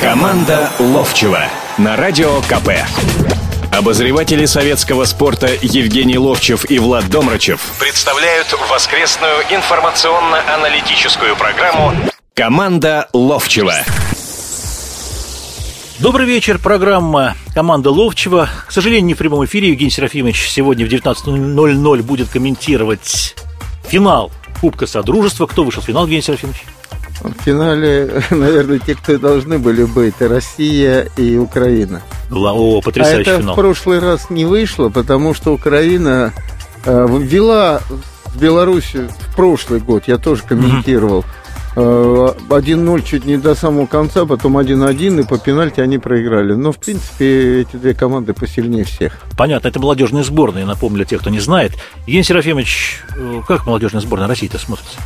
Команда Ловчева на радио КП. Обозреватели советского спорта Евгений Ловчев и Влад Домрачев представляют воскресную информационно-аналитическую программу «Команда Ловчева». Добрый вечер, программа «Команда Ловчева». К сожалению, не в прямом эфире. Евгений Серафимович сегодня в 19.00 будет комментировать финал Кубка Содружества. Кто вышел в финал, Евгений Серафимович? В финале, наверное, те, кто должны были быть, Россия и Украина. О, потрясающий а это финал. в прошлый раз не вышло, потому что Украина э, ввела в Беларуси в прошлый год, я тоже комментировал, э, 1-0 чуть не до самого конца, потом 1-1, и по пенальти они проиграли. Но, в принципе, эти две команды посильнее всех. Понятно, это молодежные сборные, напомню для тех, кто не знает. Евгений Серафимович, э, как молодежная сборная России-то смотрится?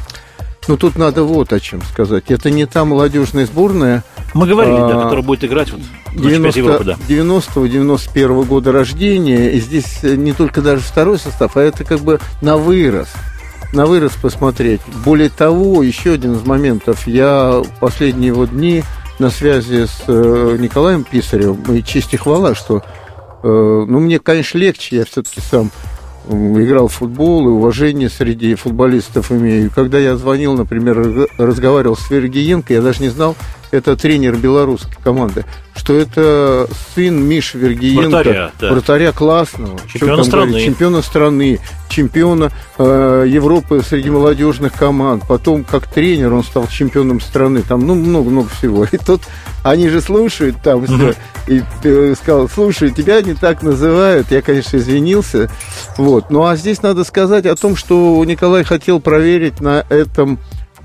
Ну, тут надо вот о чем сказать. Это не та молодежная сборная, Мы говорили, да, А, которая будет играть вот, на чемпионате Европы, да. 90-91 года рождения. И здесь не только даже второй состав, а это как бы на вырос. На вырос посмотреть. Более того, еще один из моментов. Я последние вот дни на связи с э, Николаем Писаревым. И честь и хвала, что... э, ну, мне, конечно, легче. Я все-таки сам э, играл в футбол, и уважение среди футболистов имею. Когда я звонил, например, разговаривал с Вергиенко, я даже не знал, это тренер белорусской команды, что это сын Миши Вергиенко, Вратаря, да. вратаря классного, Чемпиона страны. чемпиона страны, чемпиона э, Европы среди молодежных команд. Потом, как тренер, он стал чемпионом страны. Там, ну, много-много всего. И тут они же слушают там все. И э, сказал, слушай, тебя не так называют. Я, конечно, извинился. Вот. Ну, а здесь надо сказать о том, что Николай хотел проверить на этом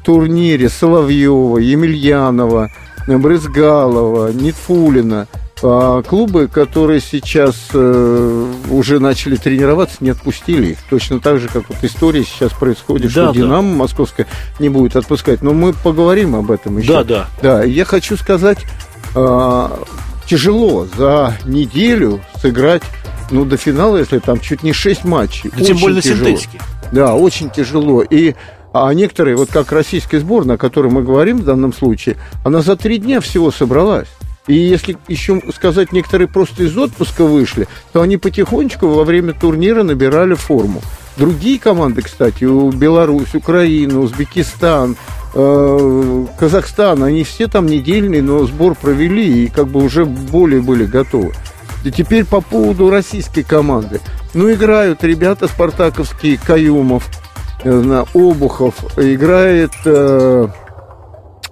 турнире Соловьева, Емельянова, Брызгалова, Нитфулина. А клубы, которые сейчас э, уже начали тренироваться, не отпустили их. Точно так же, как вот история сейчас происходит, Да, что да. Динамо Московская не будет отпускать. Но мы поговорим об этом еще. Да, да. Да, я хочу сказать, а, тяжело за неделю сыграть, ну, до финала, если там чуть не 6 матчей. Да тем Очень более на тяжело. синтетике. Да, очень тяжело. И а некоторые, вот как российская сборная, о которой мы говорим в данном случае, она за три дня всего собралась. И если еще сказать, некоторые просто из отпуска вышли, то они потихонечку во время турнира набирали форму. Другие команды, кстати, у Беларусь, Украина, Узбекистан, э, Казахстан, они все там недельный, но сбор провели и как бы уже более были готовы. И теперь по поводу российской команды. Ну, играют ребята спартаковские, Каюмов, Обухов, играет э,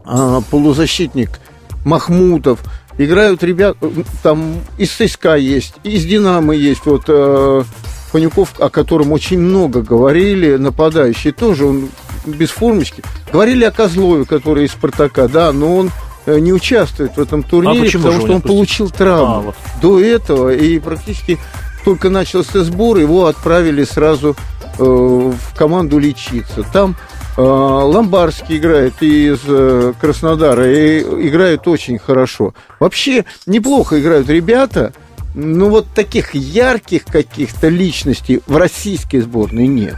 а, полузащитник Махмутов, играют ребята, там из ЦСКА есть, из Динамо есть, вот э, Панюков, о котором очень много говорили, нападающий тоже, он без формочки. Говорили о Козлове, который из Спартака, да, но он э, не участвует в этом турнире, А потому что он отпустил? получил травму А, вот. до этого, и практически только начался сбор, его отправили сразу э, в команду лечиться. Там э, Ломбарский играет из э, Краснодара и играет очень хорошо. Вообще неплохо играют ребята, но вот таких ярких каких-то личностей в российской сборной нет.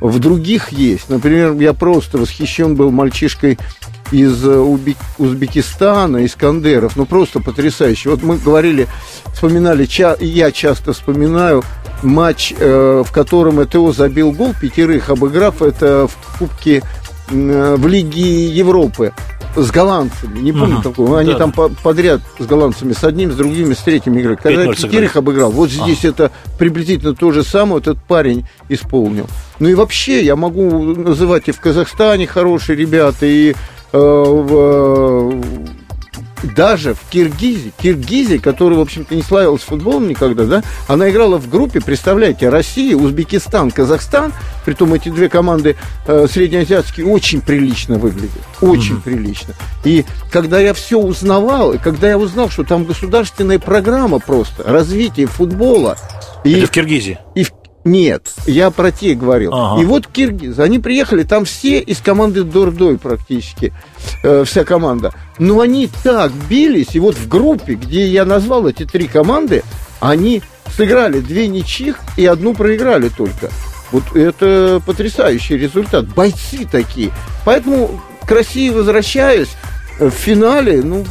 В других есть. Например, я просто восхищен был мальчишкой из э, Узбек- Узбекистана, Искандеров. Ну, просто потрясающе. Вот мы говорили, вспоминали, я часто вспоминаю матч, э, в котором ЭТО забил гол, пятерых обыграв, это в Кубке э, в Лиге Европы с голландцами, не помню Ага. такого, они Да, там по- подряд с голландцами, с одним, с другими, с третьим играли. Когда 5:0 пятерых обыграл, вот здесь это приблизительно то же самое этот парень исполнил. Ну и вообще, я могу называть и в Казахстане хорошие ребята, и в, даже в Киргизии, Киргизии, которая, в общем-то, не славилась футболом никогда, да, она играла в группе, представляете, Россия, Узбекистан, Казахстан, притом эти две команды э, среднеазиатские очень прилично выглядят, очень прилично. И когда я все узнавал, и когда я узнал, что там государственная программа просто, развитие футбола, и Это в Киргизии. и в- Нет, я про те говорил. Ага. И вот киргизы, они приехали, там все из команды Дордой практически, э, вся команда. Но они так бились, и вот в группе, где я назвал эти три команды, они сыграли две ничьих и одну проиграли только. Вот это потрясающий результат. Бойцы такие. Поэтому к России возвращаюсь, э, в финале, ну,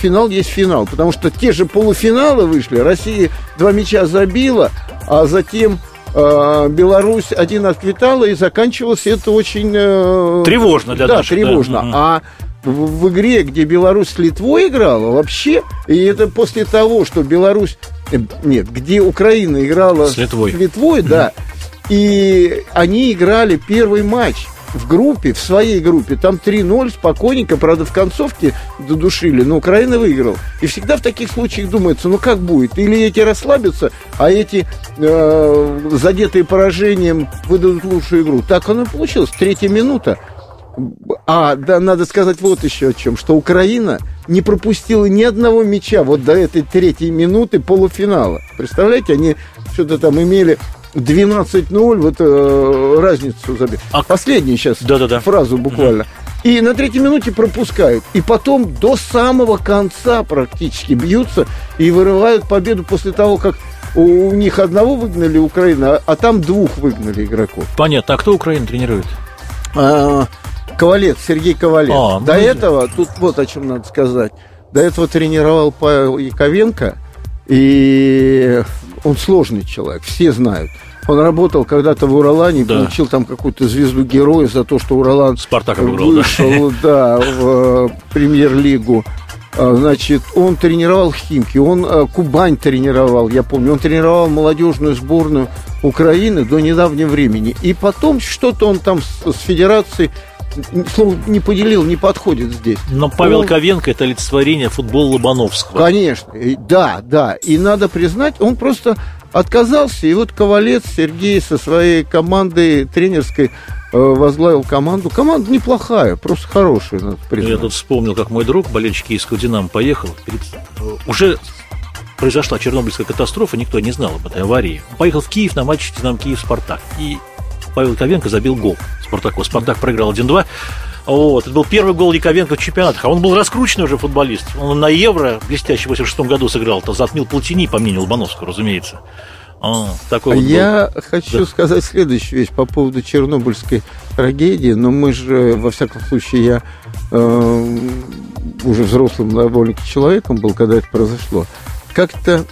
финал есть финал, потому что те же полуфиналы вышли, Россия два мяча забила, а затем Беларусь один отквитала, и заканчивалось это очень... Э, тревожно для Да, наших, тревожно. Да. А в, в игре, где Беларусь с Литвой играла, вообще, и это после того, что Беларусь... Э, нет, где Украина играла с Литвой, с Литвой да, и они играли первый матч в группе, в своей группе, там 3-0 спокойненько, правда, в концовке додушили, но Украина выиграла. И всегда в таких случаях думается, ну как будет? Или эти расслабятся, а эти э, задетые поражением выдадут лучшую игру. Так оно и получилось. Третья минута. А, да, надо сказать вот еще о чем, что Украина не пропустила ни одного мяча вот до этой третьей минуты полуфинала. Представляете, они что-то там имели 12-0, вот э, разницу забили. А... Последнюю сейчас да -да -да. фразу буквально. Угу. И на третьей минуте пропускают. И потом до самого конца практически бьются и вырывают победу после того, как у них одного выгнали Украина, а там двух выгнали игроков. Понятно. А кто Украину тренирует? А, Ковалец, Сергей Ковалец. А, До ну, этого, тут вот о чем надо сказать. До этого тренировал Павел Яковенко, и он сложный человек, все знают. Он работал когда-то в Уралане, да. получил там какую-то звезду героя за то, что Уралан Спартак вышел да. Да, в э, премьер-лигу. А, значит, он тренировал Химки, он э, Кубань тренировал, я помню. Он тренировал молодежную сборную Украины до недавнего времени. И потом что-то он там с, с федерацией слово не поделил, не подходит здесь. Но Павел он... Ковенко это олицетворение футбола Лобановского. Конечно, да, да. И надо признать, он просто отказался. И вот Ковалец Сергей со своей командой тренерской э, возглавил команду. Команда неплохая, просто хорошая, надо признать. Я тут вспомнил, как мой друг, болельщик киевского «Динамо», поехал. Перед... Э, уже произошла Чернобыльская катастрофа, никто не знал об этой аварии. Поехал в Киев на матч «Динамо Киев-Спартак». И Павел Ковенко забил гол Спартаку. Спартак проиграл 1-2. Вот. Это был первый гол Яковенко в чемпионатах. А он был раскрученный уже футболист. Он на Евро блестяще в 86 году сыграл. То затмил Платини, по мнению Лобановского, разумеется. А, такой вот Я был. хочу да. сказать следующую вещь по поводу Чернобыльской трагедии. Но мы же, во всяком случае, я э, уже взрослым довольно человеком был, когда это произошло. Как-то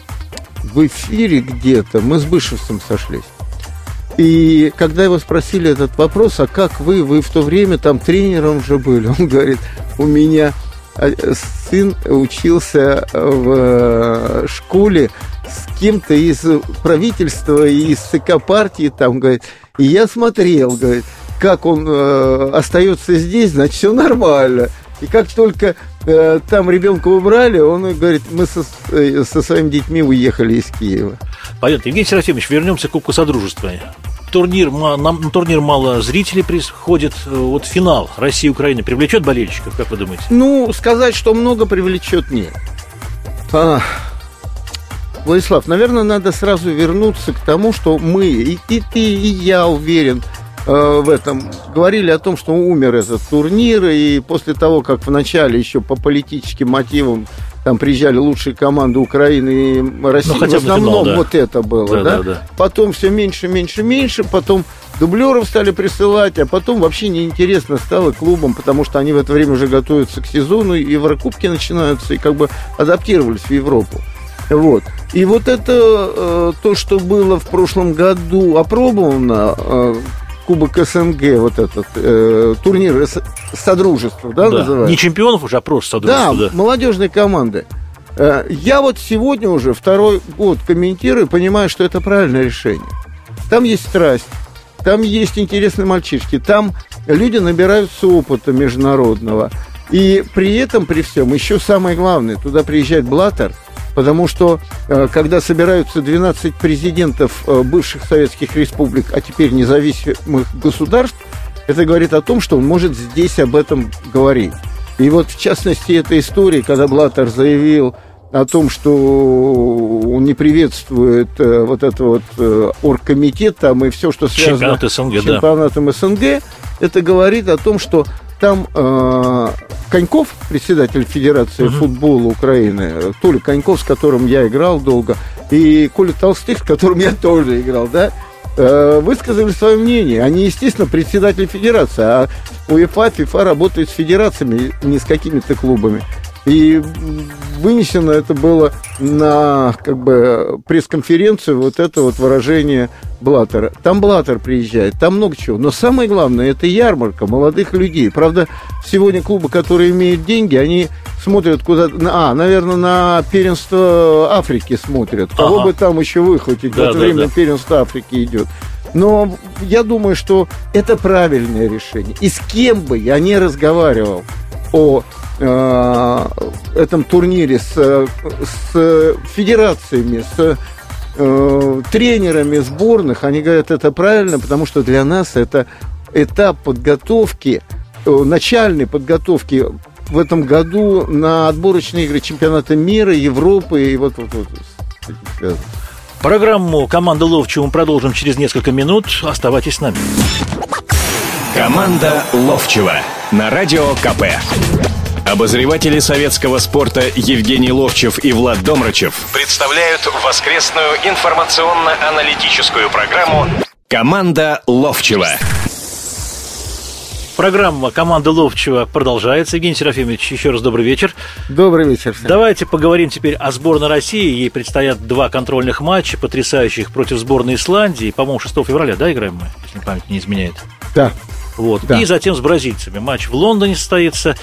в эфире где-то мы с Бышевцем сошлись. И когда его спросили этот вопрос, а как вы, вы в то время там тренером уже были, он говорит, у меня а, сын учился в э, школе с кем-то из правительства и из ЦК партии, там, говорит, и я смотрел, говорит, как он э, остается здесь, значит, все нормально. И как только э, там ребенка убрали, он говорит, мы со, э, со своими детьми уехали из Киева. Понятно. Евгений Серафимович, вернемся к Кубку Содружества. Турнир, на, на турнир мало зрителей приходит. Вот финал России и Украины привлечет болельщиков, как вы думаете? Ну, сказать, что много привлечет, нет. А, Владислав, наверное, надо сразу вернуться к тому, что мы, и, и ты, и я уверен, Э, в этом говорили о том, что умер этот турнир, и после того, как в начале еще по политическим мотивам там приезжали лучшие команды Украины и России, ну, в основном финал, да. вот это было, да, да? Да, да. Потом все меньше, меньше, меньше, потом дублеров стали присылать, а потом вообще неинтересно стало клубам, потому что они в это время уже готовятся к сезону, и Еврокубки начинаются, и как бы адаптировались в Европу. Вот. И вот это э, то, что было в прошлом году опробовано, э, Кубок СНГ, вот этот э, турнир Содружества, да, да, называется? Не чемпионов уже, а просто Содружества, да. да. молодежные команды. Э, я вот сегодня уже второй год комментирую, понимаю, что это правильное решение. Там есть страсть, там есть интересные мальчишки, там люди набираются опыта международного. И при этом, при всем, еще самое главное, туда приезжает Блаттер – Потому что, э, когда собираются 12 президентов э, бывших советских республик, а теперь независимых государств, это говорит о том, что он может здесь об этом говорить. И вот, в частности, эта история, когда Блаттер заявил о том, что он не приветствует э, вот это вот оргкомитет там и все, что связано Чемпионат СНГ, с чемпионатом да. СНГ, это говорит о том, что там э, Коньков, председатель Федерации угу. футбола Украины, Толя Коньков, с которым я играл долго, и Коля Толстых, с которым я тоже играл, да, э, высказали свое мнение. Они, естественно, председатель Федерации, а УЕФА, ФИФА работают с федерациями, не с какими-то клубами. И вынесено это было на как бы пресс-конференцию вот это вот выражение Блаттера. Там Блаттер приезжает, там много чего. Но самое главное, это ярмарка молодых людей. Правда, сегодня клубы, которые имеют деньги, они смотрят куда А, наверное, на первенство Африки смотрят. Кого ага. бы там еще выхватить? Да, в это да, время да. первенство Африки идет. Но я думаю, что это правильное решение. И с кем бы я не разговаривал о э, этом турнире с, с федерациями, с э, тренерами сборных, они говорят, это правильно, потому что для нас это этап подготовки, э, начальной подготовки в этом году на отборочные игры чемпионата мира, Европы и вот, вот, вот Программу «Команда Ловчева» мы продолжим через несколько минут. Оставайтесь с нами. Команда Ловчева на радио КП. Обозреватели советского спорта Евгений Ловчев и Влад Домрачев представляют воскресную информационно-аналитическую программу «Команда Ловчева». Программа «Команда Ловчева» продолжается. Евгений Серафимович, еще раз добрый вечер. Добрый вечер. Всем. Давайте поговорим теперь о сборной России. Ей предстоят два контрольных матча, потрясающих против сборной Исландии. По-моему, 6 февраля, да, играем мы, если память не изменяет? Да. Вот. Да. И затем с бразильцами. Матч в Лондоне состоится.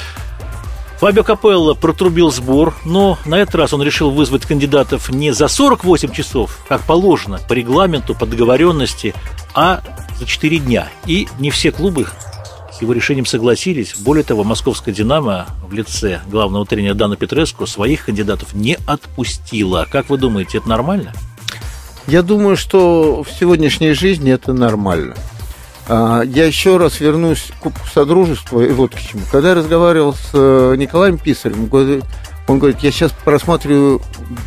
Фабио Капелло протрубил сбор, но на этот раз он решил вызвать кандидатов не за 48 часов, как положено по регламенту, по договоренности, а за 4 дня. И не все клубы с его решением согласились. Более того, московская «Динамо» в лице главного тренера Дана Петреску своих кандидатов не отпустила. Как вы думаете, это нормально? Я думаю, что в сегодняшней жизни это нормально. А, я еще раз вернусь к Кубку Содружества и вот к чему. Когда я разговаривал с э, Николаем Писарем, он говорит, я сейчас просматриваю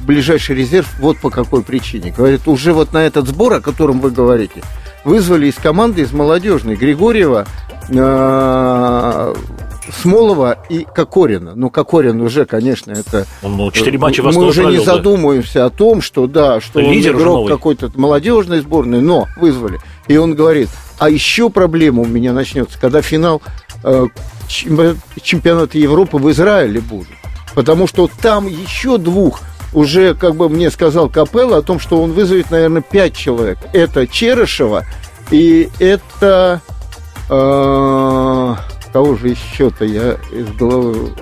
ближайший резерв вот по какой причине. Говорит, уже вот на этот сбор, о котором вы говорите, вызвали из команды, из молодежной, Григорьева, э, Смолова и Кокорина. Ну, Кокорин уже, конечно, это... Ну, четыре матча Мы уже провел, не задумываемся о том, что, да, что Лидер он игрок какой-то молодежной сборной, но вызвали. И он говорит, а еще проблема у меня начнется, когда финал э, чемпионата Европы в Израиле будет. Потому что там еще двух уже, как бы мне сказал Капелла, о том, что он вызовет, наверное, пять человек. Это Черышева и это... Э, кого же еще-то я из головы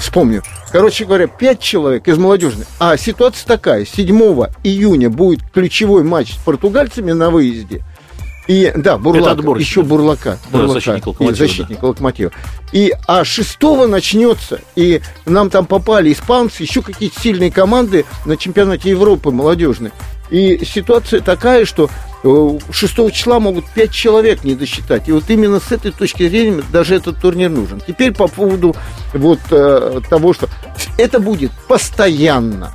вспомню. Короче говоря, пять человек из молодежной. А ситуация такая. 7 июня будет ключевой матч с португальцами на выезде. И, да, Бурлак, еще Бурлака. Да, Бурлака защитник Локомотива. И защитник да. Локомотива. И, а шестого начнется, и нам там попали испанцы, еще какие-то сильные команды на чемпионате Европы молодежной. И ситуация такая, что 6 э, числа могут 5 человек не досчитать. И вот именно с этой точки зрения даже этот турнир нужен. Теперь по поводу вот э, того, что это будет постоянно.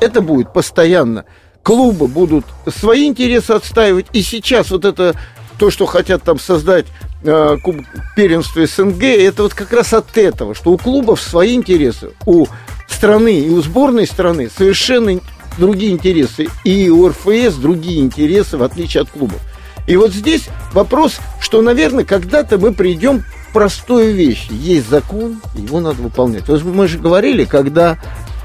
Это будет постоянно клубы будут свои интересы отстаивать. И сейчас вот это то, что хотят там создать э, кубок первенства СНГ, это вот как раз от этого, что у клубов свои интересы, у страны и у сборной страны совершенно другие интересы, и у РФС другие интересы, в отличие от клубов. И вот здесь вопрос, что, наверное, когда-то мы придем к простой вещи. Есть закон, его надо выполнять. Вот мы же говорили, когда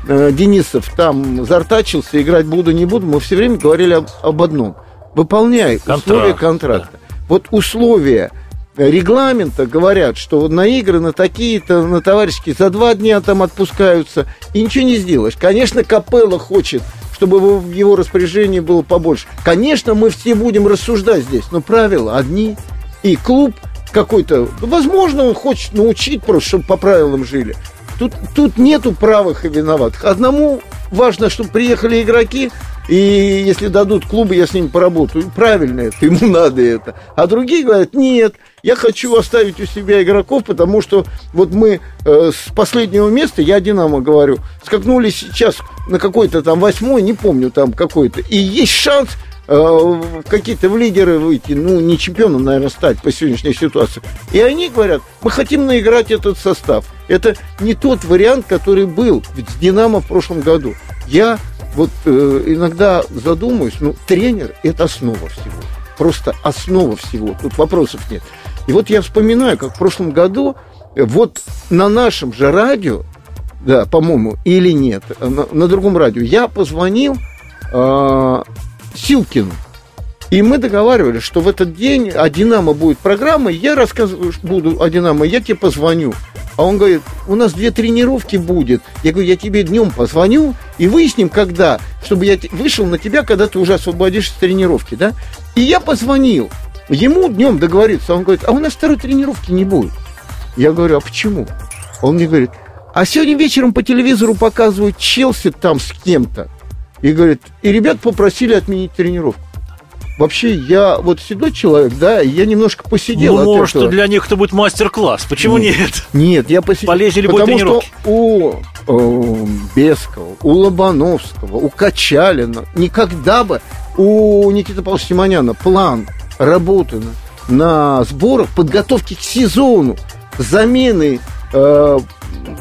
Э, Денисов там зартачился, играть буду, не буду, мы все время говорили об, об одном. Выполняй Контракт, условия контракта. Да. Вот условия регламента говорят, что на игры, на такие-то, на товарищеские за два дня там отпускаются, и ничего не сделаешь. Конечно, Капелла хочет, чтобы в его распоряжении было побольше. Конечно, мы все будем рассуждать здесь, но правила одни, и клуб какой-то, возможно, он хочет научить просто, чтобы по правилам жили. Тут, тут нету правых и виноватых. Одному важно, чтобы приехали игроки, и если дадут клубы, я с ними поработаю. Правильно это, ему надо это. А другие говорят, нет, я хочу оставить у себя игроков, потому что вот мы э, с последнего места, я Динамо говорю, скакнули сейчас на какой-то там восьмой, не помню там какой-то, и есть шанс Э, какие-то в лидеры выйти, ну, не чемпионом, наверное, стать по сегодняшней ситуации. И они говорят, мы хотим наиграть этот состав. Это не тот вариант, который был с «Динамо» в прошлом году. Я вот э, иногда задумаюсь, ну, тренер – это основа всего. Просто основа всего. Тут вопросов нет. И вот я вспоминаю, как в прошлом году вот на нашем же радио, да, по-моему, или нет, на, на другом радио, я позвонил э, Силкину. И мы договаривались, что в этот день о «Динамо» будет программа, я рассказываю, буду о «Динамо», я тебе позвоню. А он говорит, у нас две тренировки будет. Я говорю, я тебе днем позвоню и выясним, когда, чтобы я вышел на тебя, когда ты уже освободишься с тренировки, да? И я позвонил. Ему днем договориться. Он говорит, а у нас второй тренировки не будет. Я говорю, а почему? Он мне говорит, а сегодня вечером по телевизору показывают Челси там с кем-то. И говорит, и ребят попросили отменить тренировку. Вообще, я вот седой человек, да, я немножко посидел ну, может, этого. для них это будет мастер-класс. Почему нет? Нет, я посидел. Полезли любой потому тренировки. что у э, Бескова, у Лобановского, у Качалина никогда бы у Никиты Павловича Симоняна план работы на, сборах подготовки к сезону, замены э,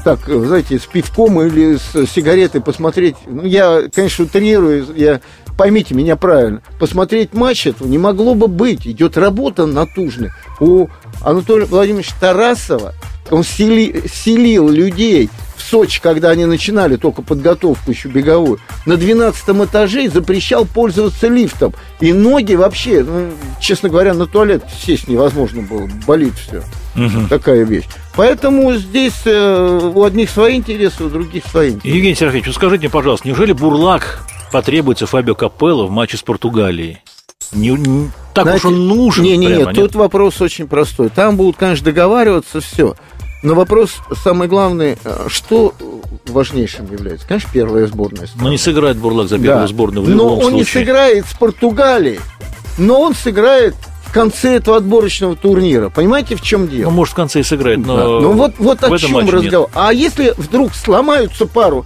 так, знаете, с пивком или с сигаретой посмотреть. Ну, я, конечно, утрирую, я, поймите меня правильно. Посмотреть матч этого не могло бы быть. Идет работа натужная. У Анатолия Владимировича Тарасова он сели, селил людей в Сочи, когда они начинали только подготовку еще беговую, на 12 этаже запрещал пользоваться лифтом. И ноги вообще, ну, честно говоря, на туалет сесть невозможно было, болит все. Мгм. Такая вещь. Поэтому здесь э, у одних свои интересы, у других свои интересы. Евгений Сергеевич, скажите мне, пожалуйста, неужели Бурлак потребуется Фабио Капелло в матче с Португалией? Не, не- так Знаете, уж он нужен Не, не, прямо, нет, тут вопрос очень простой. Там будут, конечно, договариваться все. Но вопрос самый главный, э, что важнейшим является? Конечно, первая сборная. Но страны. Ну, не сыграет Бурлак за первую Да. сборную в Но любом он не случае. сыграет с Португалией, но он сыграет в конце этого отборочного турнира. Понимаете, в чем дело? Ну, может, в конце и сыграет, но... Да. Ну вот, вот о чем матче нет. разговор. А если вдруг сломаются пару,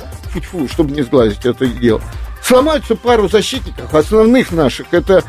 фу чтобы не сглазить это дело, сломаются пару защитников, основных наших, это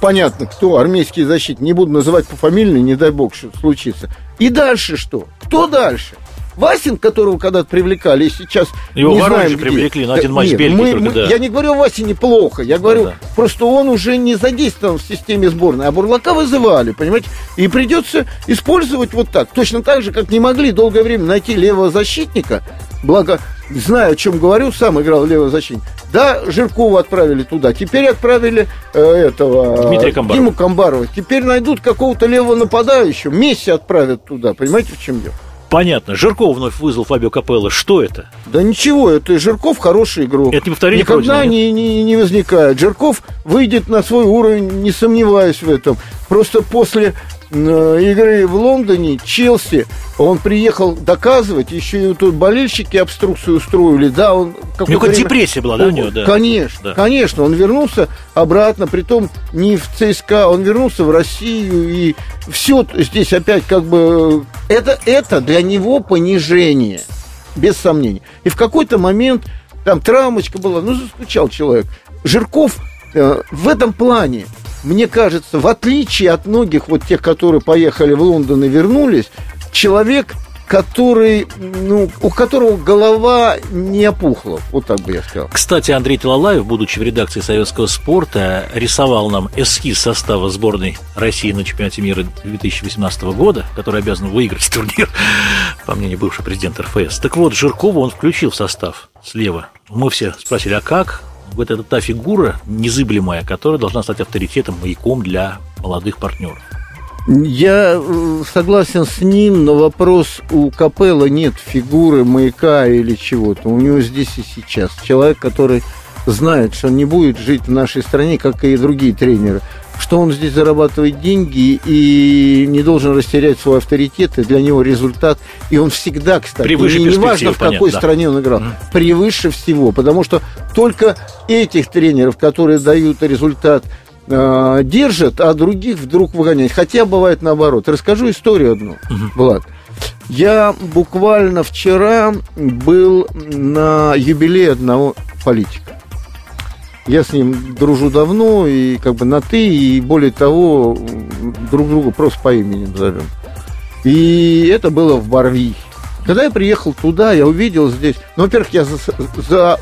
понятно, кто, армейские защитники, не буду называть по фамилии, не дай бог, что случится. И дальше что? Кто дальше? Васин, которого когда-то привлекали, и сейчас Его не знаем, где. привлекли на один Да матч нет, Бельгии мы- только, мы- да. Я не говорю о Васине плохо, я говорю, Да-да. просто он уже не задействован в системе сборной, а Бурлака вызывали, понимаете? И придется использовать вот так. Точно так же, как не могли долгое время найти левого защитника, благо, знаю, о чем говорю, сам играл левого защитника. Да, Жиркова отправили туда, теперь отправили э, этого... Дмитрия Камбарова. Диму Камбарова. Теперь найдут какого-то левого нападающего, Месси отправят туда, понимаете, в чем дело? Понятно. Жирков вновь вызвал Фабио Капелло. Что это? Да ничего, это Жирков хороший игрок. Это не повторение Никогда не, не, не возникает. Жирков выйдет на свой уровень, не сомневаюсь в этом. Просто после э, игры в Лондоне, Челси, он приехал доказывать, еще и тут болельщики обструкцию устроили, да, он... У него какое-то какая-то время- депрессия была, да, у него, да? Конечно, Да. конечно. Он вернулся обратно, притом не в ЦСКА, он вернулся в Россию, и все здесь опять как бы... Это, это для него понижение, без сомнений. И в какой-то момент там травмочка была, ну, заскучал человек. Жирков э, в этом плане, мне кажется, в отличие от многих вот тех, которые поехали в Лондон и вернулись, человек, который, ну, у которого голова не опухла, вот так бы я сказал. Кстати, Андрей Талалаев, будучи в редакции советского спорта, рисовал нам эскиз состава сборной России на чемпионате мира 2018 года, который обязан выиграть турнир, по мнению бывшего президента РФС. Так вот, Жиркова он включил в состав слева. Мы все спросили, а как? Вот это та фигура незыблемая, которая должна стать авторитетом, маяком для молодых партнеров. Я э, согласен с ним, но вопрос у Капелла нет фигуры маяка или чего-то. У него здесь и сейчас человек, который знает, что он не будет жить в нашей стране, как и другие тренеры, что он здесь зарабатывает деньги и не должен растерять свой авторитет, и для него результат. И он всегда, кстати, Превыше не, важно, в какой понятно, да. стране он играл, Мгм. превыше всего, потому что только этих тренеров, которые дают результат, э, держат, а других вдруг выгоняют. Хотя бывает наоборот. Расскажу историю одну, Влад. Я буквально вчера был на юбилее одного политика. Я с ним дружу давно, и как бы на «ты», и более того, друг друга просто по имени назовем. И это было в Барвихе. Когда я приехал туда, я увидел здесь... Ну, во-первых, я за, за,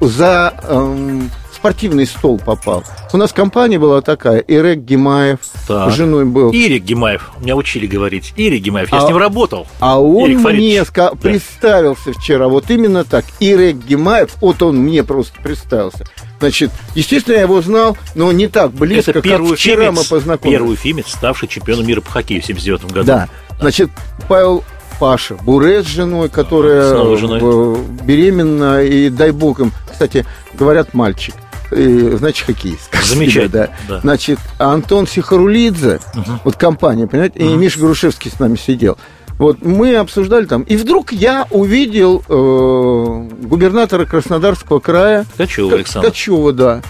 за, эм, спортивный стол попал. У нас компания была такая, Ирек Гимаев Так. с женой был. Ирик Гимаев. Меня учили говорить. Ирик Гимаев. Я А- с ним работал. А он Ирик мне ска- Да. представился вчера, вот именно так. Ирек Гимаев, вот он мне просто представился. Значит, естественно, я его знал, но не так близко, Это как первый вчера мы уфимец, познакомились. первый уфимец, ставший чемпионом мира по хоккею в 79 году. Да. Значит, Павел Паша Буре с женой, которая Снова женой. беременна, и дай бог им, кстати, говорят, мальчик. И, значит, хоккеист. Замечательно, Да. да. Значит, Антон Сихарулидзе, Мгм. вот компания, понимаете, и Миша Грушевский с нами сидел. Вот мы обсуждали там, и вдруг я увидел э, губернатора Краснодарского края Ткачева Александр. Ткачева, да.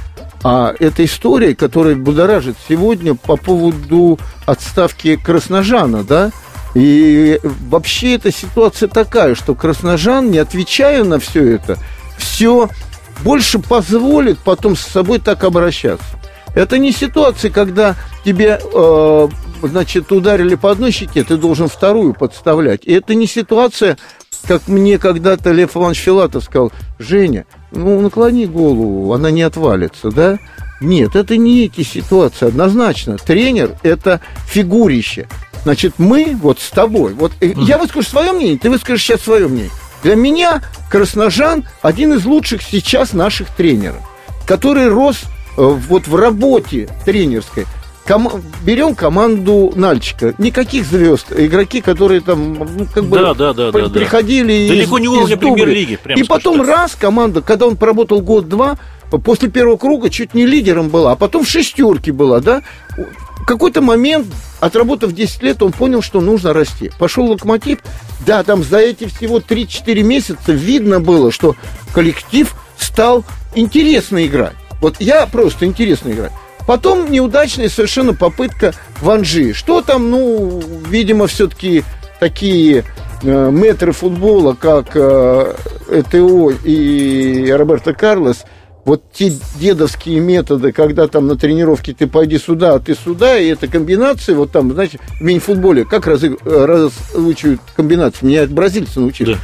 А это история, которая будоражит сегодня по поводу отставки Красножана, да? И вообще эта ситуация такая, что Красножан, не отвечая на все это, все больше позволит потом с собой так обращаться. Это не ситуация, когда тебе, э, значит, ударили по одной щеке, ты должен вторую подставлять. И это не ситуация, как мне когда-то Лев Иванович Филатов сказал, Женя, ну, наклони голову, она не отвалится, да? Нет, это не эти ситуации, однозначно. Тренер – это фигурище. Значит, мы вот с тобой, вот э, я выскажу свое мнение, ты выскажешь сейчас свое мнение. Для меня Красножан один из лучших сейчас наших тренеров, который рос э, вот в работе тренерской. Кома- берем команду Нальчика. Никаких звезд. Игроки, которые там, ну, как бы Да, да, да, при- да, да. приходили Далеко из- не из уровня премьер-лиги, И потом раз команда, когда он поработал год-два, после первого круга чуть не лидером была, а потом в шестерке была, да? В какой-то момент, отработав 10 лет, он понял, что нужно расти. Пошел локомотив, да, там за эти всего 3-4 месяца видно было, что коллектив стал интересно играть. Вот я просто интересно играть. Потом неудачная совершенно попытка в Анжи. Что там, ну, видимо, все-таки такие э, метры футбола, как э, ЭТО и Роберто Карлос, вот те дедовские методы, когда там на тренировке ты пойди сюда, а ты сюда, и эта комбинация, вот там, знаете, в мини-футболе, как разы- э, разучивают комбинации, меня бразильцы научили. Да.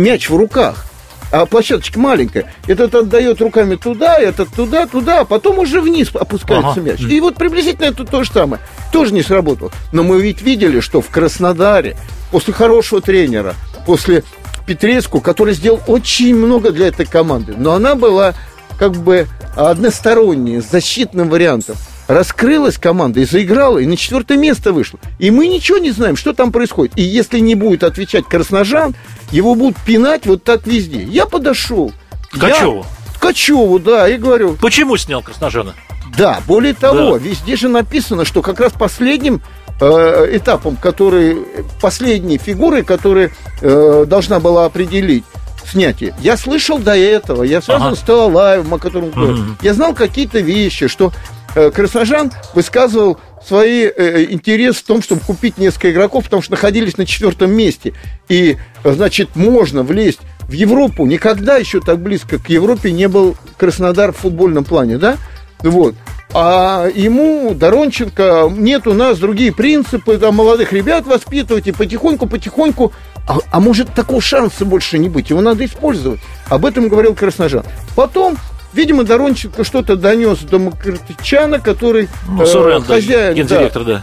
Мяч в руках, а площадочка маленькая. Этот отдает руками туда, этот туда, туда, а потом уже вниз опускается Ага. мяч. И вот приблизительно это то же самое. Тоже не сработало. Но мы ведь видели, что в Краснодаре после хорошего тренера, после Петреску, который сделал очень много для этой команды, но она была как бы односторонняя, с защитным вариантом. Раскрылась команда и заиграла, и на четвертое место вышла. И мы ничего не знаем, что там происходит. И если не будет отвечать Красножан, его будут пинать вот так везде. Я подошел. Ткачеву? Я- Ткачеву, да, и говорю, Почему снял Красножана? да, более того, Да. везде же написано, что как раз последним э, этапом, который, последней фигурой, которая э, должна была определить снятие. Я слышал до этого, я связан Ага. с Талалаевым, о котором говорю. Мгм. Я знал какие-то вещи, что э, Красножан высказывал свои э, интерес в том, чтобы купить несколько игроков, потому что находились на четвертом месте. И, э, значит, можно влезть в Европу. Никогда еще так близко к Европе не был Краснодар в футбольном плане, да? Вот. А ему, Доронченко, нет у нас другие принципы, там, молодых ребят воспитывать и потихоньку-потихоньку. А, а может, такого шанса больше не быть, его надо использовать. Об этом говорил Красножан. Потом, видимо, Доронченко что-то донес до Макартичана, который Ну, э, Сурен, да, хозяин, да, гендиректор, да.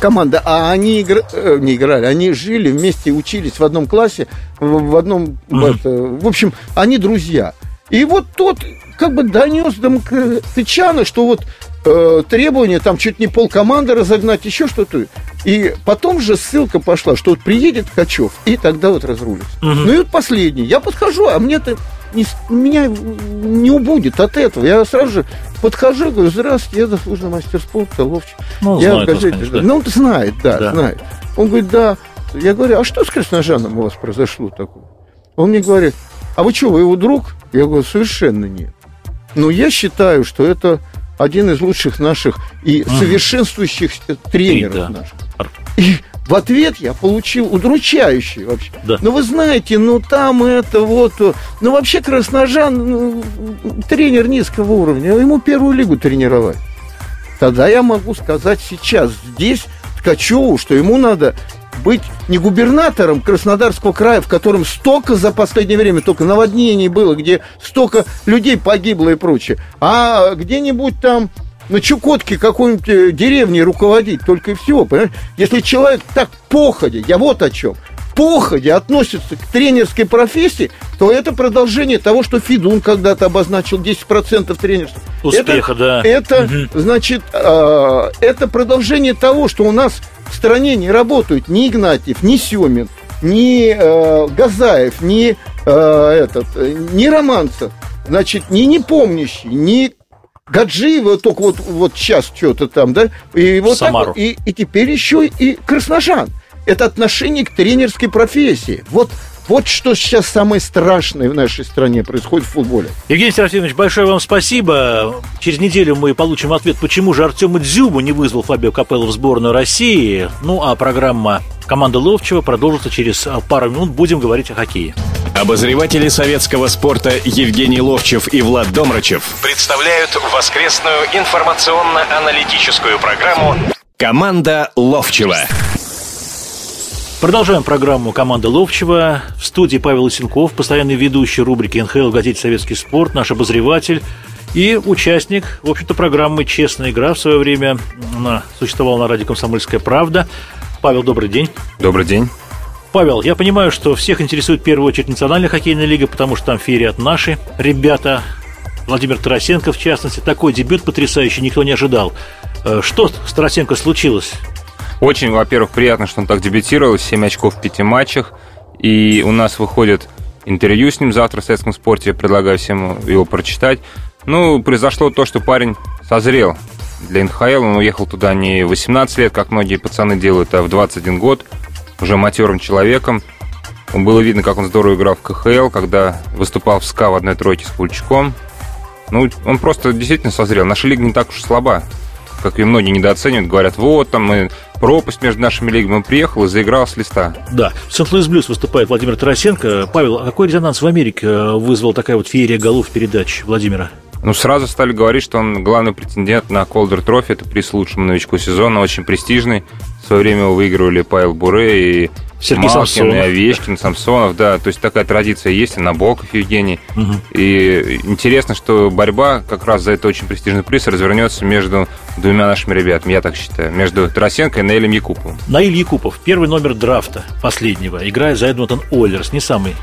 команда, а они игра- э, не играли, они жили вместе, учились в одном классе, в, одном, Мгм. это, в общем, они друзья. И вот тот как бы донес до Мкртычана, что вот э, требование там чуть не полкоманды разогнать, еще что-то. И потом же ссылка пошла, что вот приедет Ткачев, и тогда вот разрулится. Мгм. Ну и вот последний. Я подхожу, а мне-то не, с- меня не убудет от этого. Я сразу же подхожу, говорю, здравствуйте, я заслуженный мастер спорта, Ловчик. Ну, я знает в вас, газете, конечно, да. Ну, он знает, да, Да. знает. Он говорит, да. Я говорю, а что с Красножаном у вас произошло такое? Он мне говорит, а вы что, вы его друг? Я говорю, совершенно нет. Но я считаю, что это один из лучших наших и Мгм. совершенствующихся тренеров да. наших. И в ответ я получил удручающий вообще. Да. Ну, вы знаете, ну там это вот... э, Ну, вообще Красножан ну, тренер низкого уровня. Ему первую лигу тренировать. Тогда я могу сказать сейчас здесь Ткачеву, что ему надо быть не губернатором Краснодарского края, в котором столько за последнее время только наводнений было, где столько людей погибло и прочее, а где-нибудь там на Чукотке какой-нибудь э, деревни руководить, только и всего, понимаешь? Если человек так походя, я вот о чем, походя относится к тренерской профессии, то это продолжение того, что Фидун когда-то обозначил 10% тренерства. Успеха, это, да. Это, угу. значит, э, это продолжение того, что у нас стране не работают ни Игнатьев, ни Семин, ни э, Газаев, ни, э, этот, ни Романцев, значит, ни непомнящий, ни Гаджиева только вот, вот сейчас что-то там, да? И вот Самару. так, и, и теперь еще и Красножан. Это отношение к тренерской профессии. Вот вот что сейчас самое страшное в нашей стране происходит в футболе. Евгений Серафимович, большое вам спасибо. Через неделю мы получим ответ, почему же Артема Дзюбу не вызвал Фабио Капелло в сборную России. Ну, а программа «Команда Ловчева» продолжится через пару минут. Будем говорить о хоккее. Обозреватели советского спорта Евгений Ловчев и Влад Домрачев представляют воскресную информационно-аналитическую программу «Команда Ловчева». Продолжаем программу «Команда Ловчева». В студии Павел Лысенков, постоянный ведущий рубрики НХЛ в газете «Советский спорт», наш обозреватель и участник, в общем-то, программы «Честная игра» в свое время. Она существовала на радио «Комсомольская правда». Павел, добрый день. Добрый день. Павел, я понимаю, что всех интересует в первую очередь национальная хоккейная лига, потому что там феерят наши ребята. Владимир Тарасенко, в частности, такой дебют потрясающий никто не ожидал. Э, что с Тарасенко случилось? Очень, во-первых, приятно, что он так дебютировал, 7 очков в 5 матчах. И у нас выходит интервью с ним завтра в советском спорте, я предлагаю всем его прочитать. Ну, произошло то, что парень созрел для НХЛ, он уехал туда не в 18 лет, как многие пацаны делают, а в 21 год, уже матерым человеком. Было видно, как он здорово играл в КХЛ, когда выступал в СКА в одной тройке с Пульчком. Ну, он просто действительно созрел. Наша лига не так уж слаба как и многие недооценивают, говорят, вот там мы пропасть между нашими лигами. Приехал и заиграл с листа. Да. В Сент-Луис Блюз выступает Владимир Тарасенко. Павел, а какой резонанс в Америке э, вызвал такая вот феерия голов передач Владимира? Ну, сразу стали говорить, что он главный претендент на Колдер Трофи. Это приз лучшему новичку сезона, очень престижный. В свое время его выигрывали Павел Буре и Сергей Малкин, Самсонов. и Овечкин, Самсонов, да. То есть такая традиция есть, и Набоков Евгений. Угу. И интересно, что борьба как раз за это очень престижный приз развернется между двумя нашими ребятами, я так считаю. Между Тарасенко и Наилем Якуповым. Наиль Якупов, первый номер драфта последнего, играет за Эдмонтон Ойлерс, не самый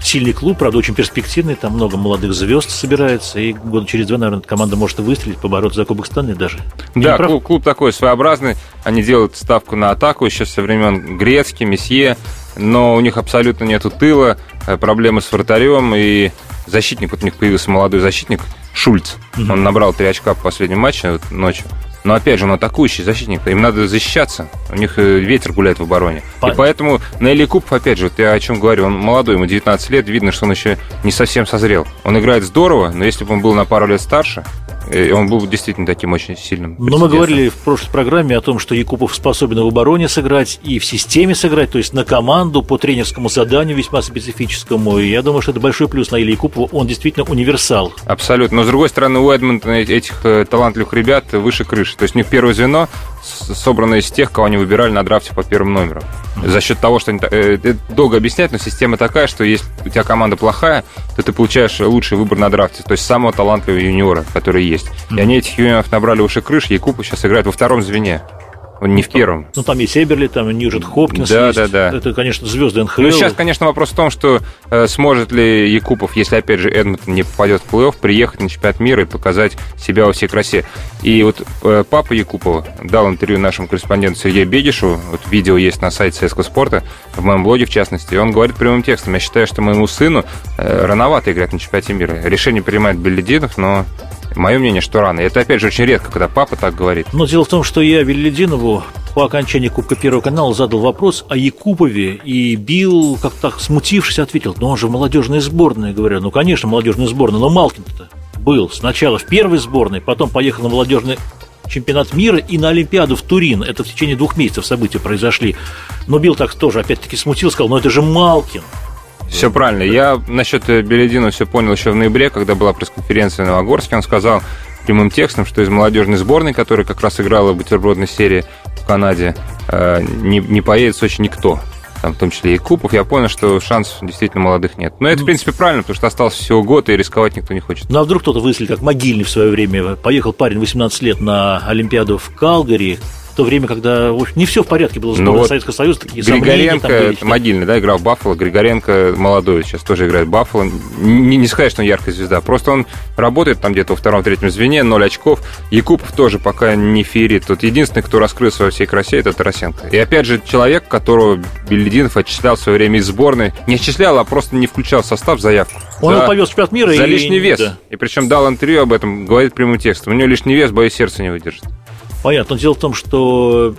сильный клуб, правда, очень перспективный, там много молодых звезд собирается, и года через два, наверное, команда может выстрелить, побороться за Кубок Стэнли даже. Да, клуб, клуб такой своеобразный, они делают ставку на атаку еще со времен Грецки, Месье, но у них абсолютно нету тыла, э, проблемы с вратарем, и защитник, вот у них появился молодой защитник, Шульц, угу. он набрал три очка в последнем матче вот, ночью. Но опять же, он атакующий защитник, им надо защищаться. У них э, ветер гуляет в обороне. Понятно. И поэтому Нелли Куб, опять же, вот я о чем говорю, он молодой, ему 19 лет, видно, что он еще не совсем созрел. Он играет здорово, но если бы он был на пару лет старше, и он был действительно таким очень сильным. Но мы говорили в прошлой программе о том, что Якупов способен в обороне сыграть и в системе сыграть, то есть на команду по тренерскому заданию весьма специфическому. И я думаю, что это большой плюс на Илье Якупову. Он действительно универсал. Абсолютно. Но, с другой стороны, у Эдмонтона этих э, талантливых ребят выше крыши. То есть у них первое звено собрано из тех, кого они выбирали на драфте по первым номерам. За счет того, что они, э, это долго объяснять, но система такая, что если у тебя команда плохая, то ты получаешь лучший выбор на драфте, то есть самого талантливого юниора, который есть. И они этих юниоров набрали выше крыши, Якупов сейчас играет во втором звене. Он не в первом. Ну, там есть Эберли, там Ньюджет Хопкинс да, есть. Да, да, Это, конечно, звезды НХЛ. Ну, сейчас, конечно, вопрос в том, что э, сможет ли Якупов, если, опять же, Эдмонтон не попадет в плей-офф, приехать на чемпионат мира и показать себя во всей красе. И вот э, папа Якупова дал интервью нашему корреспонденту Сергею Бегишу, вот видео есть на сайте Советского спорта, в моем блоге, в частности, и он говорит прямым текстом, я считаю, что моему сыну э, рановато играть на чемпионате мира. Решение принимает Беллидинов, но Мое мнение, что рано. И это, опять же, очень редко, когда папа так говорит. Но дело в том, что я Веллидинову по окончании Кубка Первого канала задал вопрос о Якупове, и Билл, как-то смутившись, ответил, ну он же в молодежной сборной. Говорю, ну, конечно, молодежная сборная, но Малкин-то был сначала в первой сборной, потом поехал на молодежный чемпионат мира и на Олимпиаду в Турин. Это в течение двух месяцев события произошли. Но Билл так тоже опять-таки смутил, сказал, ну это же Малкин. Все правильно. Я насчет Беледина все понял еще в ноябре, когда была пресс-конференция в Новогорске. Он сказал прямым текстом, что из молодежной сборной, которая как раз играла в бутербродной серии в Канаде, э, не, не поедет в Сочи никто там, в том числе и Купов, я понял, что шансов действительно молодых нет. Но это, в принципе, правильно, потому что остался всего год, и рисковать никто не хочет. Ну, а вдруг кто-то выследит, как Могильный в свое время. Поехал парень 18 лет на Олимпиаду в Калгари, то время, когда в общем, не все в порядке было с ну, вот Советского Союза, такие Григоренко, были, могильный, да, играл в Баффало, Григоренко молодой, сейчас тоже играет в Баффало. Не, не сказать, что он яркая звезда, просто он работает там где-то во втором-третьем звене, 0 очков. Якупов тоже пока не феерит. Тут единственный, кто раскрылся во всей красе, это Тарасенко. И опять же, человек, которого Бельдинов отчислял в свое время из сборной, не отчислял, а просто не включал в состав заявку. Он за, его повез в чемпионат мира. За и... лишний вес. Да. И причем дал интервью об этом, говорит прямым текстом. У него лишний вес, боюсь, сердце не выдержит. Понятно. Но дело в том, что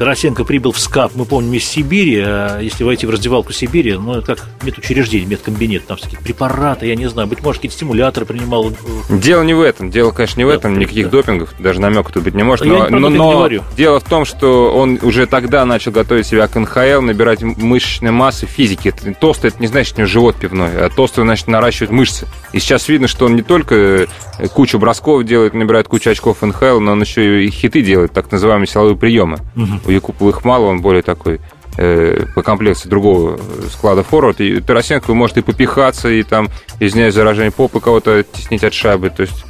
Тарасенко прибыл в СКАП, мы помним, из Сибири, а если войти в раздевалку Сибири, ну, это как медучреждение, медкомбинет, там всякие препараты, я не знаю, быть может, какие-то стимуляторы принимал. Дело не в этом, дело, конечно, не в этом, никаких да. допингов, даже намека тут быть не может, но, но, но дело в том, что он уже тогда начал готовить себя к НХЛ, набирать мышечной массы, физики. Толстый, это не значит, что у него живот пивной, а толстый, значит, наращивает мышцы. И сейчас видно, что он не только кучу бросков делает, набирает кучу очков НХЛ, но он еще и хиты делает, так называемые силовые приемы. Угу у Якупова их мало, он более такой э, по комплекции другого склада форвард. И Тарасенко может и попихаться, и там, извиняюсь, заражение попы кого-то теснить от шайбы. То есть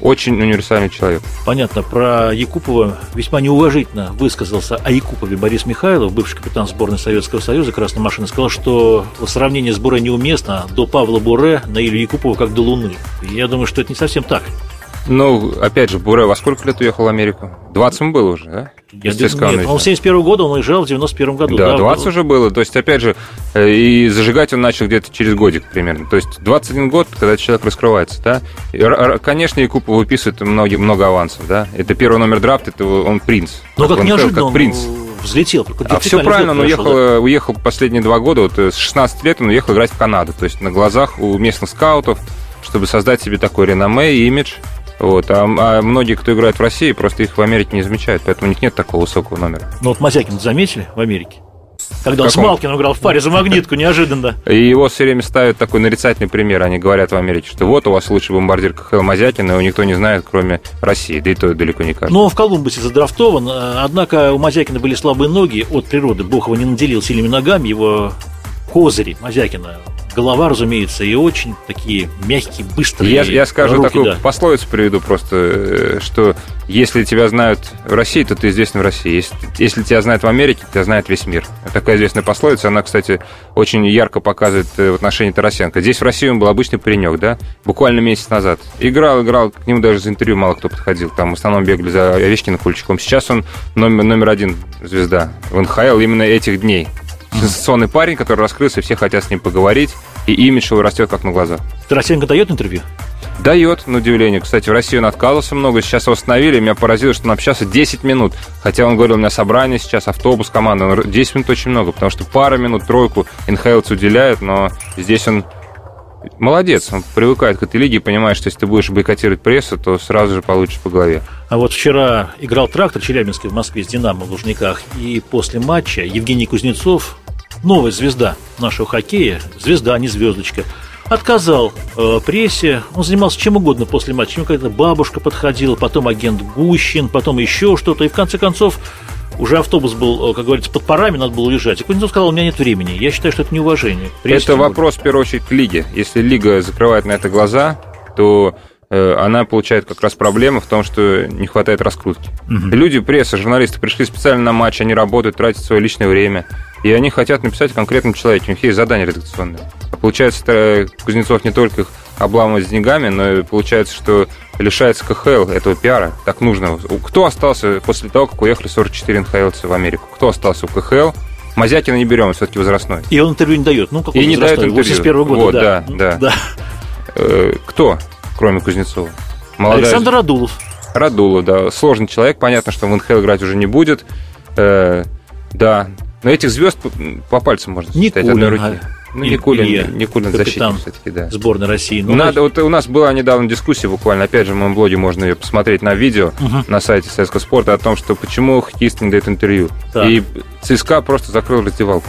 очень универсальный человек. Понятно. Про Якупова весьма неуважительно высказался о Якупове Борис Михайлов, бывший капитан сборной Советского Союза «Красной машины», сказал, что сравнение с Буре неуместно. До Павла Буре на Илью Якупова как до Луны. Я думаю, что это не совсем так. Ну, опять же, Буре во сколько лет уехал в Америку? 20 ему было уже, да? Я, нет, он в 71 году, он уезжал в 91 году. Да, да 20 уже было. То есть, опять же, э, и зажигать он начал где-то через годик примерно. То есть, 21 год, когда человек раскрывается, да. И, конечно, Якупов выписывает много, много авансов, да. Это первый номер драфта, это он принц. Но как, как неожиданно как принц. взлетел. А все правильно, он уехал, да? уехал последние два года, вот э, с 16 лет он уехал играть в Канаду. То есть, на глазах у местных скаутов, чтобы создать себе такой реноме и имидж. Вот. А, а многие, кто играет в России, просто их в Америке не замечают, поэтому у них нет такого высокого номера. Ну вот Мазякин заметили в Америке? Когда он с Малкиным играл в паре за магнитку, неожиданно. И его все время ставят такой нарицательный пример. Они говорят в Америке, что вот у вас лучший бомбардир КХЛ Мазякин, его никто не знает, кроме России. Да и то далеко не каждый. Но он в Колумбусе задрафтован. Э, однако у Мазякина были слабые ноги от природы. Бог его не наделил сильными ногами. Его козыри Мазякина голова, разумеется, и очень такие мягкие, быстрые. Я, я скажу руки, такую да. пословицу приведу просто, э, что если тебя знают в России, то ты известен в России. Если, если тебя знают в Америке, тебя знает весь мир. Такая известная пословица, она, кстати, очень ярко показывает э, в отношении Тарасенко. Здесь в России он был обычный паренек, да, буквально месяц назад. Играл, играл, к нему даже за интервью мало кто подходил. Там в основном бегали за Овечкиным Кульчиком. Сейчас он номер, номер один звезда в НХЛ именно этих дней сенсационный парень, который раскрылся, все хотят с ним поговорить, и имидж его растет как на глаза. Тарасенко дает интервью? Дает, на удивление. Кстати, в России он отказывался много, сейчас его остановили, меня поразило, что он общался 10 минут. Хотя он говорил, у меня собрание сейчас, автобус, команда. 10 минут очень много, потому что пара минут, тройку НХЛцы уделяют, но здесь он молодец, он привыкает к этой лиге и понимает, что если ты будешь бойкотировать прессу, то сразу же получишь по голове. А вот вчера играл трактор Челябинский в Москве с «Динамо» в Лужниках, и после матча Евгений Кузнецов новая звезда нашего хоккея, звезда, а не звездочка, отказал э, прессе, он занимался чем угодно после матча, ему какая-то бабушка подходила, потом агент Гущин, потом еще что-то, и в конце концов уже автобус был, э, как говорится, под парами, надо было уезжать. И Кузнецов сказал, у меня нет времени. Я считаю, что это неуважение. Это вопрос, в первую очередь, к лиге. Если лига закрывает на это глаза, то Э, она получает как раз проблему в том, что не хватает раскрутки. Угу. Люди, пресса, журналисты пришли специально на матч, они работают, тратят свое личное время, и они хотят написать конкретному человеку, у них есть задание редакционное. А получается, Кузнецов не только их обламывает с деньгами, но и получается, что лишается КХЛ этого пиара, так нужно. Кто остался после того, как уехали 44 НХЛцы в Америку? Кто остался у КХЛ? Мазякина не берем, все-таки возрастной. И он интервью не дает. Ну, какой И не дает интервью. 81 года, вот, да. да, да. да. Э, кто? кроме Кузнецова. Молодая... Александр Радулов. Радулов, да. Сложный человек, понятно, что в НХЛ играть уже не будет. Э, да. Но этих звезд по, пальцам можно считать одной руки. Ну, Никулин, Илья, Никулин защитник все-таки, да. Сборной России. Ну, Надо, вот у нас была недавно дискуссия буквально, опять же, в моем блоге можно ее посмотреть на видео угу. на сайте Советского спорта о том, что почему хоккеист не дает интервью. Так. И ЦСКА просто закрыл раздевалку.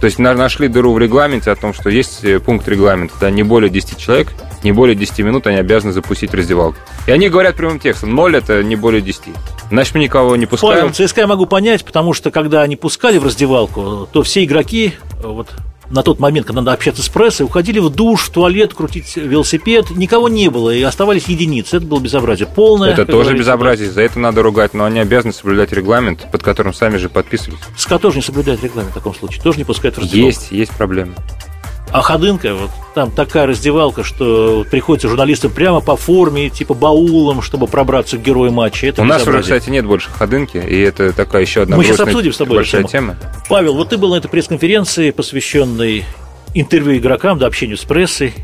То есть нашли дыру в регламенте о том, что есть э, пункт регламента, да, не более 10 человек, не более 10 минут они обязаны запустить раздевалку. И они говорят прямым текстом, 0 это не более 10. Значит, мы никого не пускаем. Павел, ЦСКА я могу понять, потому что когда они пускали в раздевалку, то все игроки вот на тот момент, когда надо общаться с прессой, уходили в душ, в туалет, крутить велосипед. Никого не было, и оставались единицы. Это было безобразие полное. Это тоже безобразие, за это надо ругать, но они обязаны соблюдать регламент, под которым сами же подписывались. СКА тоже не соблюдает регламент в таком случае, тоже не пускает в раздевалку. Есть, есть проблемы. А Ходынка, вот там такая раздевалка, что приходится журналистам прямо по форме, типа баулом, чтобы пробраться к герою матча. Это У нас уже, кстати, нет больше Ходынки, и это такая еще одна Мы сейчас обсудим с тобой большая тема. Павел, вот ты был на этой пресс-конференции, посвященной интервью игрокам, да, общению с прессой.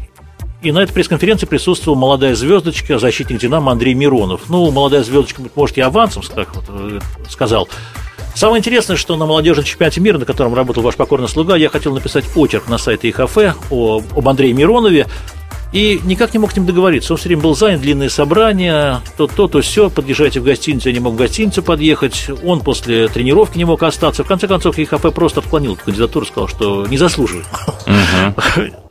И на этой пресс-конференции присутствовала молодая звездочка, защитник «Динамо» Андрей Миронов. Ну, молодая звездочка, может, и авансом, как вот, э, сказал. Самое интересное, что на молодежном чемпионате мира, на котором работал ваш покорный слуга, я хотел написать очерк на сайте ИХФ о, об Андрее Миронове, и никак не мог с ним договориться. Он все время был занят, длинные собрания, то то, то все. Подъезжайте в гостиницу, я не мог в гостиницу подъехать. Он после тренировки не мог остаться. В конце концов, ИХФ просто отклонил эту кандидатуру, сказал, что не заслуживает.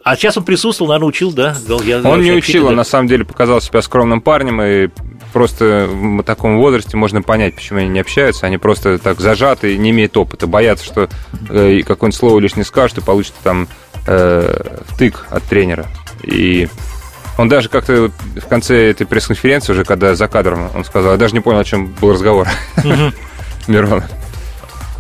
А сейчас он присутствовал, наверное, учил, да? Я, он не учил, он на самом деле показал себя скромным парнем, и просто в таком возрасте можно понять, почему они не общаются. Они просто так зажаты, не имеют опыта, боятся, что э, какое-нибудь слово лишнее скажут и получат там э, втык от тренера. И он даже как-то в конце этой пресс-конференции, уже когда за кадром, он сказал, я даже не понял, о чем был разговор. Миронов.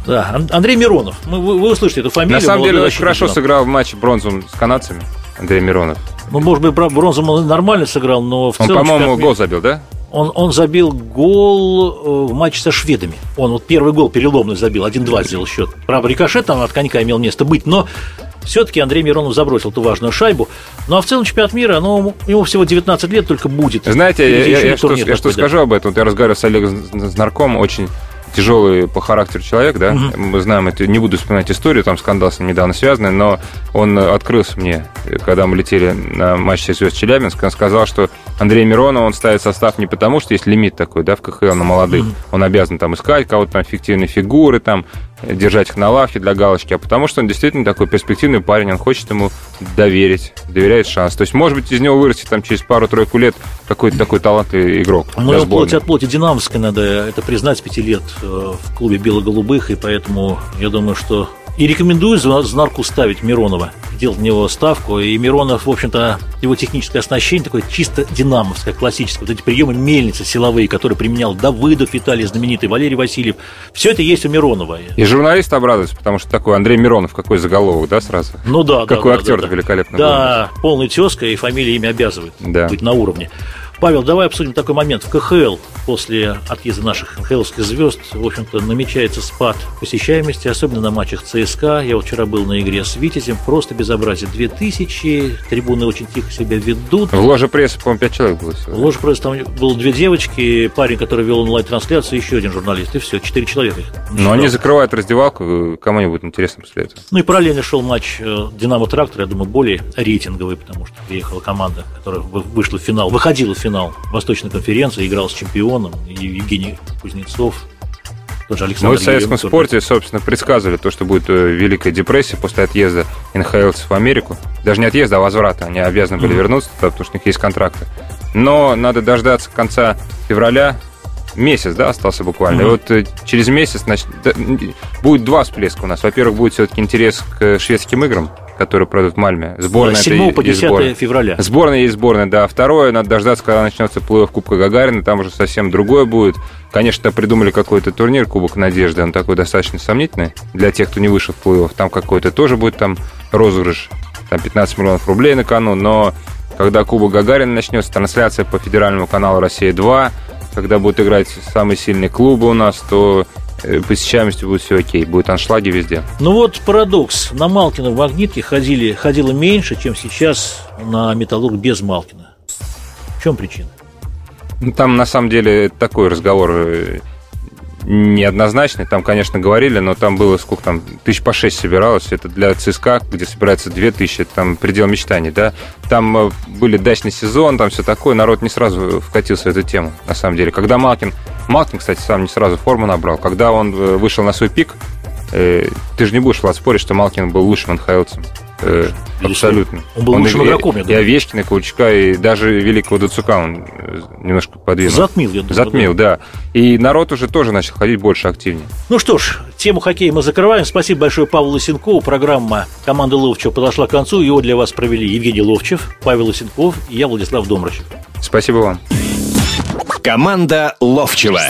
Да, Андрей Миронов. Вы, вы услышите эту фамилию. На самом деле, очень хорошо сыграл в матче бронзовым с канадцами Андрей Миронов. Ну, может быть, бронзом он нормально сыграл, но в целом... Он, по-моему, гол забил, да? Он, он забил гол э, в матче со шведами. Он вот первый гол переломный забил, 1-2 сделал счет. Правда, рикошет там от конька имел место быть, но все-таки Андрей Миронов забросил ту важную шайбу. Ну а в целом чемпионат мира, ну, ему всего 19 лет только будет. Знаете, я, я, я, что, я что скажу об этом? Вот я разговаривал с Олегом Знарком, очень тяжелый по характеру человек, да, угу. мы знаем это, не буду вспоминать историю, там скандал с ним недавно связанный, но он открылся мне, когда мы летели на матч звезд Челябинск, он сказал, что Андрей Миронов, он ставит состав не потому, что есть лимит такой, да, в КХЛ на молодых, угу. он обязан там искать кого-то там эффективные фигуры, там, держать их на лавке для галочки, а потому что он действительно такой перспективный парень, он хочет ему доверить, доверяет шанс. То есть, может быть, из него вырастет там через пару-тройку лет какой-то такой талантливый игрок. Ну, плоть от плоти динамовской надо это признать, пяти лет э, в клубе бело-голубых, и поэтому я думаю, что и рекомендую Знарку ставить Миронова, делать в него ставку. И Миронов, в общем-то, его техническое оснащение такое чисто динамовское, классическое. Вот эти приемы мельницы силовые, которые применял Давыдов, Виталий знаменитый, Валерий Васильев. Все это есть у Миронова. И журналист обрадуется, потому что такой Андрей Миронов, какой заголовок, да, сразу? Ну да, Какой да, актер да, да. великолепный. Да, был. полный тезка, и фамилия имя обязывает да. быть на уровне. Павел, давай обсудим такой момент. В КХЛ после отъезда наших КХЛских звезд, в общем-то, намечается спад посещаемости, особенно на матчах ЦСКА. Я вот вчера был на игре с Витязем, просто безобразие. Две тысячи, трибуны очень тихо себя ведут. В ложе прессы, по-моему, пять человек было сегодня. В ложе прессы там было две девочки, парень, который вел онлайн-трансляцию, еще один журналист, и все, четыре человека. Но они закрывают раздевалку, кому нибудь интересно после этого. Ну и параллельно шел матч э, «Динамо-трактор», я думаю, более рейтинговый, потому что приехала команда, которая вышла в финал, выходила в финал финал Восточной конференции, играл с чемпионом, и Евгений Кузнецов, тоже Александр Мы в советском Юрьевич, спорте, собственно, предсказывали то, что будет э, Великая депрессия после отъезда НХЛцев в Америку. Даже не отъезда, а возврата. Они обязаны были mm-hmm. вернуться туда, потому что у них есть контракты. Но надо дождаться конца февраля, месяц, да, остался буквально. Mm-hmm. И вот э, через месяц значит, будет два всплеска у нас. Во-первых, будет все-таки интерес к шведским играм, которые пройдут в Мальме. Сборная С 7 по 10 сборная. февраля. Сборная есть сборная, да. Второе, надо дождаться, когда начнется плей Кубка Гагарина, там уже совсем другое будет. Конечно, придумали какой-то турнир Кубок Надежды, он такой достаточно сомнительный для тех, кто не вышел в плей Там какой-то тоже будет там розыгрыш, там 15 миллионов рублей на кону, но когда Кубок Гагарина начнется, трансляция по федеральному каналу «Россия-2», когда будут играть самые сильные клубы у нас, то посещаемостью будет все окей, будет аншлаги везде. Ну вот парадокс. На Малкина в Магнитке ходили, ходило меньше, чем сейчас на Металлург без Малкина. В чем причина? Ну, там на самом деле такой разговор э, неоднозначный. Там, конечно, говорили, но там было сколько там, тысяч по шесть собиралось. Это для ЦСКА, где собирается две тысячи, там предел мечтаний, да. Там э, были дачный сезон, там все такое. Народ не сразу вкатился в эту тему, на самом деле. Когда Малкин Малкин, кстати, сам не сразу форму набрал. Когда он э, вышел на свой пик, э, ты же не будешь, спорить, что Малкин был лучшим НХЛцем. Э, абсолютно. Он был лучшим и, игроком, я И думаю. Овечкина, Каучка, и даже великого Дацука он э, немножко подвинул. Затмил, я думаю. Затмил, да. И народ уже тоже начал ходить больше активнее. Ну что ж, тему хоккея мы закрываем. Спасибо большое Павлу Лысенкову. Программа команды Ловчева подошла к концу. Его для вас провели Евгений Ловчев, Павел Лысенков и я, Владислав Домрачев. Спасибо вам. Команда Ловчева.